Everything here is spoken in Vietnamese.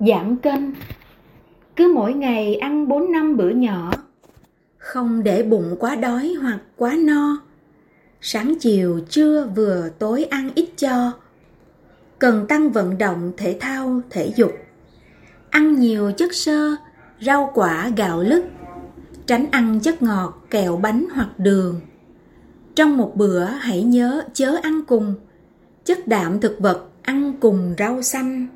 Giảm cân Cứ mỗi ngày ăn 4 năm bữa nhỏ. Không để bụng quá đói hoặc quá no. Sáng chiều trưa vừa tối ăn ít cho. Cần tăng vận động thể thao, thể dục. Ăn nhiều chất xơ, rau quả, gạo lứt. Tránh ăn chất ngọt, kẹo bánh hoặc đường. Trong một bữa hãy nhớ chớ ăn cùng. Chất đạm thực vật ăn cùng rau xanh.